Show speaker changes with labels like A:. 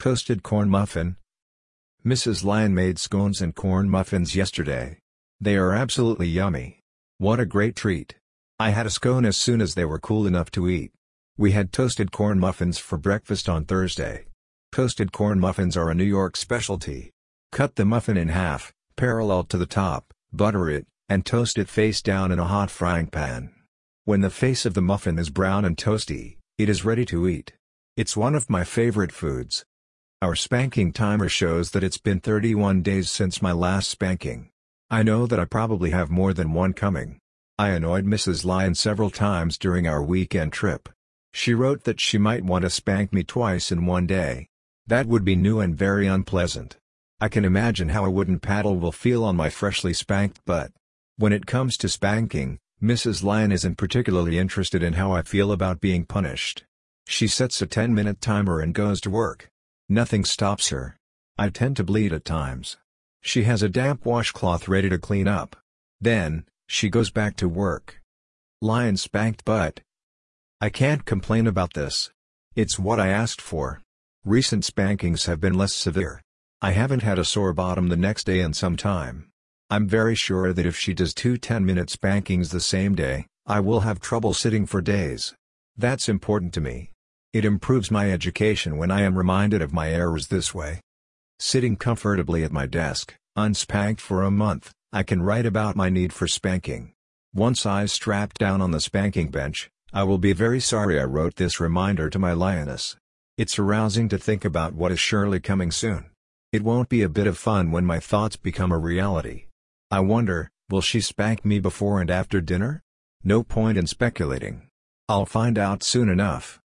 A: Toasted corn muffin. Mrs. Lion made scones and corn muffins yesterday. They are absolutely yummy. What a great treat. I had a scone as soon as they were cool enough to eat. We had toasted corn muffins for breakfast on Thursday. Toasted corn muffins are a New York specialty. Cut the muffin in half, parallel to the top, butter it, and toast it face down in a hot frying pan. When the face of the muffin is brown and toasty, it is ready to eat. It's one of my favorite foods. Our spanking timer shows that it's been 31 days since my last spanking. I know that I probably have more than one coming. I annoyed Mrs. Lion several times during our weekend trip. She wrote that she might want to spank me twice in one day. That would be new and very unpleasant. I can imagine how a wooden paddle will feel on my freshly spanked butt. When it comes to spanking, Mrs. Lion isn't particularly interested in how I feel about being punished. She sets a 10-minute timer and goes to work. Nothing stops her. I tend to bleed at times. She has a damp washcloth ready to clean up. Then, she goes back to work. Lion spanked butt. I can't complain about this. It's what I asked for. Recent spankings have been less severe. I haven't had a sore bottom the next day in some time. I'm very sure that if she does two 10-minute spankings the same day, I will have trouble sitting for days. That's important to me. It improves my education when I am reminded of my errors this way. Sitting comfortably at my desk, unspanked for a month, I can write about my need for spanking. Once I strapped down on the spanking bench, I will be very sorry I wrote this reminder to my lioness. It's arousing to think about what is surely coming soon. It won't be a bit of fun when my thoughts become a reality. I wonder, will she spank me before and after dinner? No point in speculating. I'll find out soon enough.